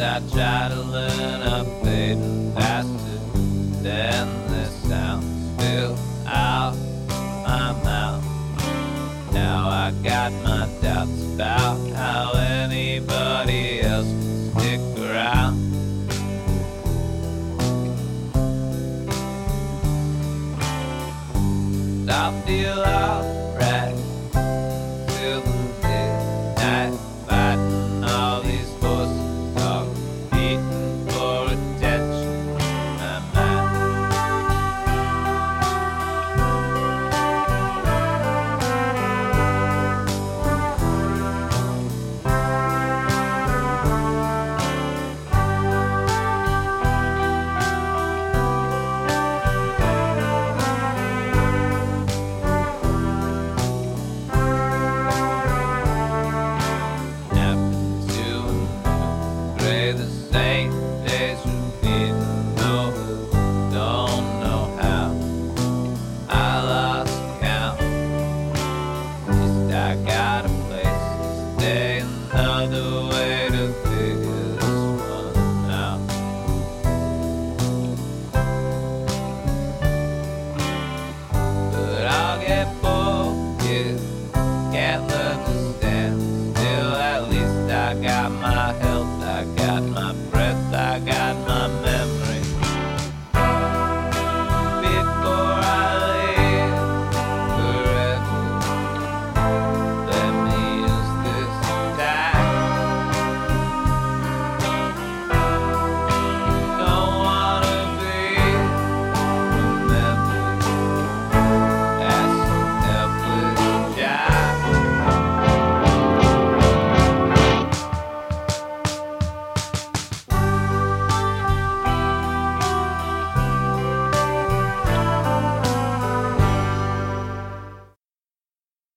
I try to learn a bit faster than the sound. Still out my mouth. Now I got my doubts about how anybody else can stick around. I feel alright till the midnight. happy.